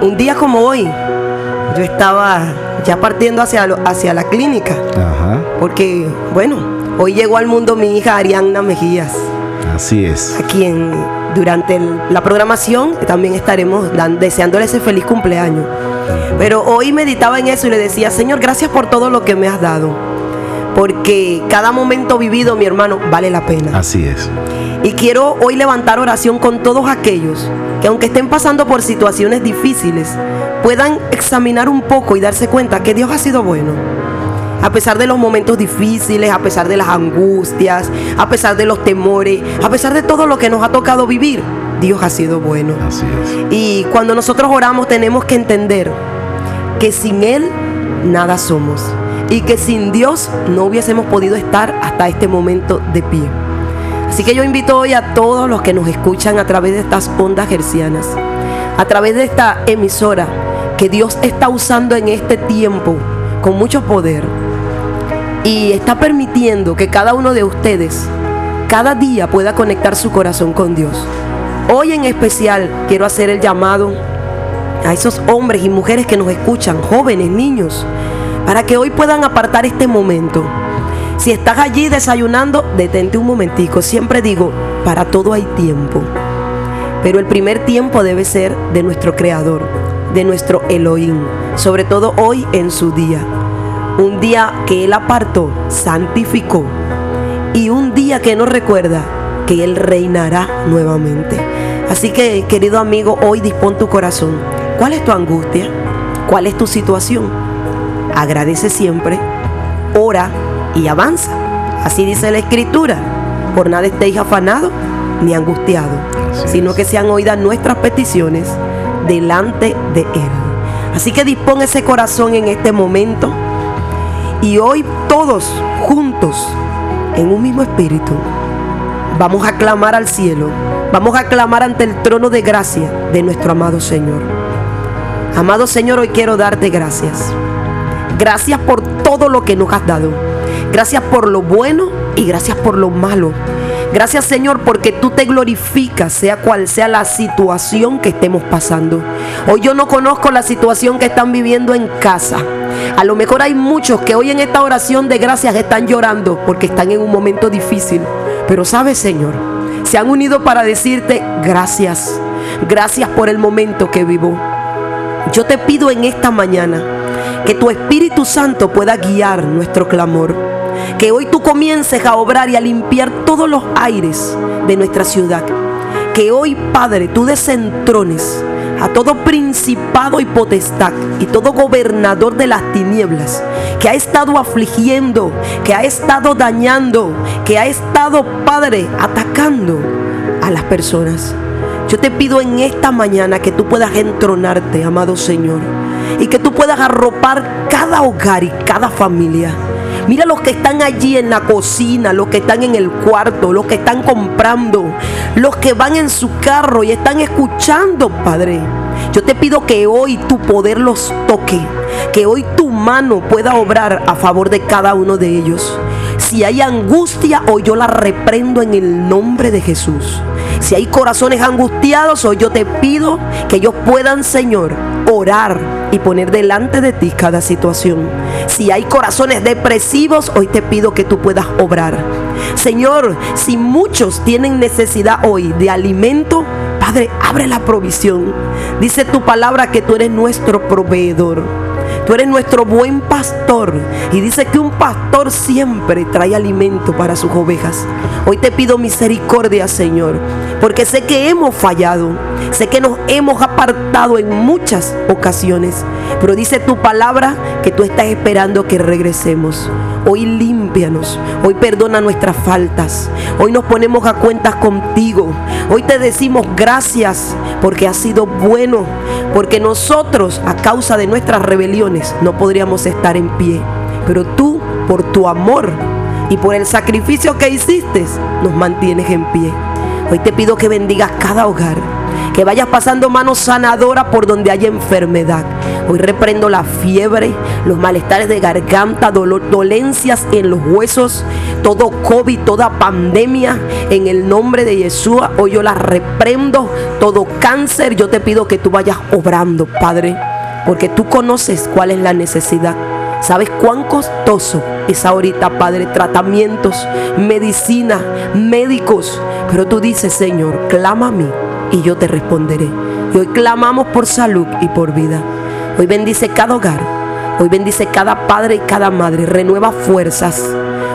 Un día como hoy, yo estaba ya partiendo hacia, hacia la clínica. Ajá. Porque, bueno, hoy llegó al mundo mi hija Arianna Mejías. Así es. A quien durante la programación también estaremos deseándole ese feliz cumpleaños. Pero hoy meditaba en eso y le decía, Señor, gracias por todo lo que me has dado. Porque cada momento vivido, mi hermano, vale la pena. Así es. Y quiero hoy levantar oración con todos aquellos que aunque estén pasando por situaciones difíciles, puedan examinar un poco y darse cuenta que Dios ha sido bueno. A pesar de los momentos difíciles, a pesar de las angustias, a pesar de los temores, a pesar de todo lo que nos ha tocado vivir, Dios ha sido bueno. Así es. Y cuando nosotros oramos tenemos que entender que sin Él nada somos y que sin Dios no hubiésemos podido estar hasta este momento de pie. Así que yo invito hoy a todos los que nos escuchan a través de estas ondas gercianas, a través de esta emisora que Dios está usando en este tiempo con mucho poder y está permitiendo que cada uno de ustedes cada día pueda conectar su corazón con Dios. Hoy en especial quiero hacer el llamado a esos hombres y mujeres que nos escuchan, jóvenes, niños, para que hoy puedan apartar este momento si estás allí desayunando, detente un momentico. Siempre digo, para todo hay tiempo. Pero el primer tiempo debe ser de nuestro Creador, de nuestro Elohim, sobre todo hoy en su día. Un día que Él apartó, santificó, y un día que nos recuerda que Él reinará nuevamente. Así que, querido amigo, hoy dispón tu corazón. ¿Cuál es tu angustia? ¿Cuál es tu situación? Agradece siempre, ora y avanza. Así dice la escritura. Por nada estéis afanados ni angustiados, sino que sean oídas nuestras peticiones delante de Él. Así que dispone ese corazón en este momento y hoy todos juntos en un mismo espíritu vamos a clamar al cielo, vamos a clamar ante el trono de gracia de nuestro amado Señor. Amado Señor, hoy quiero darte gracias. Gracias por todo lo que nos has dado. Gracias por lo bueno y gracias por lo malo. Gracias Señor porque tú te glorificas, sea cual sea la situación que estemos pasando. Hoy yo no conozco la situación que están viviendo en casa. A lo mejor hay muchos que hoy en esta oración de gracias están llorando porque están en un momento difícil. Pero sabes Señor, se han unido para decirte gracias. Gracias por el momento que vivo. Yo te pido en esta mañana que tu Espíritu Santo pueda guiar nuestro clamor que hoy tú comiences a obrar y a limpiar todos los aires de nuestra ciudad. Que hoy, Padre, tú desentrones a todo principado y potestad y todo gobernador de las tinieblas que ha estado afligiendo, que ha estado dañando, que ha estado, Padre, atacando a las personas. Yo te pido en esta mañana que tú puedas entronarte, amado Señor, y que tú puedas arropar cada hogar y cada familia Mira los que están allí en la cocina, los que están en el cuarto, los que están comprando, los que van en su carro y están escuchando, Padre. Yo te pido que hoy tu poder los toque, que hoy tu mano pueda obrar a favor de cada uno de ellos. Si hay angustia, hoy yo la reprendo en el nombre de Jesús. Si hay corazones angustiados, hoy yo te pido que ellos puedan, Señor, orar y poner delante de ti cada situación. Si hay corazones depresivos, hoy te pido que tú puedas obrar. Señor, si muchos tienen necesidad hoy de alimento, Padre, abre la provisión. Dice tu palabra que tú eres nuestro proveedor. Tú eres nuestro buen pastor. Y dice que un pastor siempre trae alimento para sus ovejas. Hoy te pido misericordia, Señor, porque sé que hemos fallado. Sé que nos hemos apartado en muchas ocasiones. Pero dice tu palabra que tú estás esperando que regresemos. Hoy límpianos. Hoy perdona nuestras faltas. Hoy nos ponemos a cuentas contigo. Hoy te decimos gracias porque has sido bueno. Porque nosotros, a causa de nuestras rebeliones, no podríamos estar en pie. Pero tú, por tu amor y por el sacrificio que hiciste, nos mantienes en pie. Hoy te pido que bendigas cada hogar. Que vayas pasando mano sanadora por donde haya enfermedad. Hoy reprendo la fiebre, los malestares de garganta, dolencias en los huesos, todo COVID, toda pandemia. En el nombre de Jesús, hoy yo la reprendo. Todo cáncer, yo te pido que tú vayas obrando, Padre. Porque tú conoces cuál es la necesidad. ¿Sabes cuán costoso es ahorita, Padre? Tratamientos, medicina, médicos. Pero tú dices, Señor, clama a mí y yo te responderé. Y hoy clamamos por salud y por vida. Hoy bendice cada hogar. Hoy bendice cada padre y cada madre. Renueva fuerzas.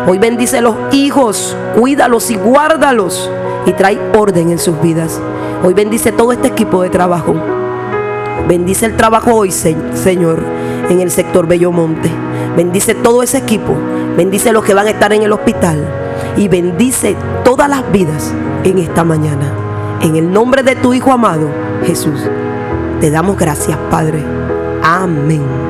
Hoy bendice los hijos. Cuídalos y guárdalos. Y trae orden en sus vidas. Hoy bendice todo este equipo de trabajo. Bendice el trabajo hoy, Señor en el sector Bellomonte. Bendice todo ese equipo. Bendice los que van a estar en el hospital. Y bendice todas las vidas en esta mañana. En el nombre de tu Hijo amado, Jesús. Te damos gracias, Padre. Amén.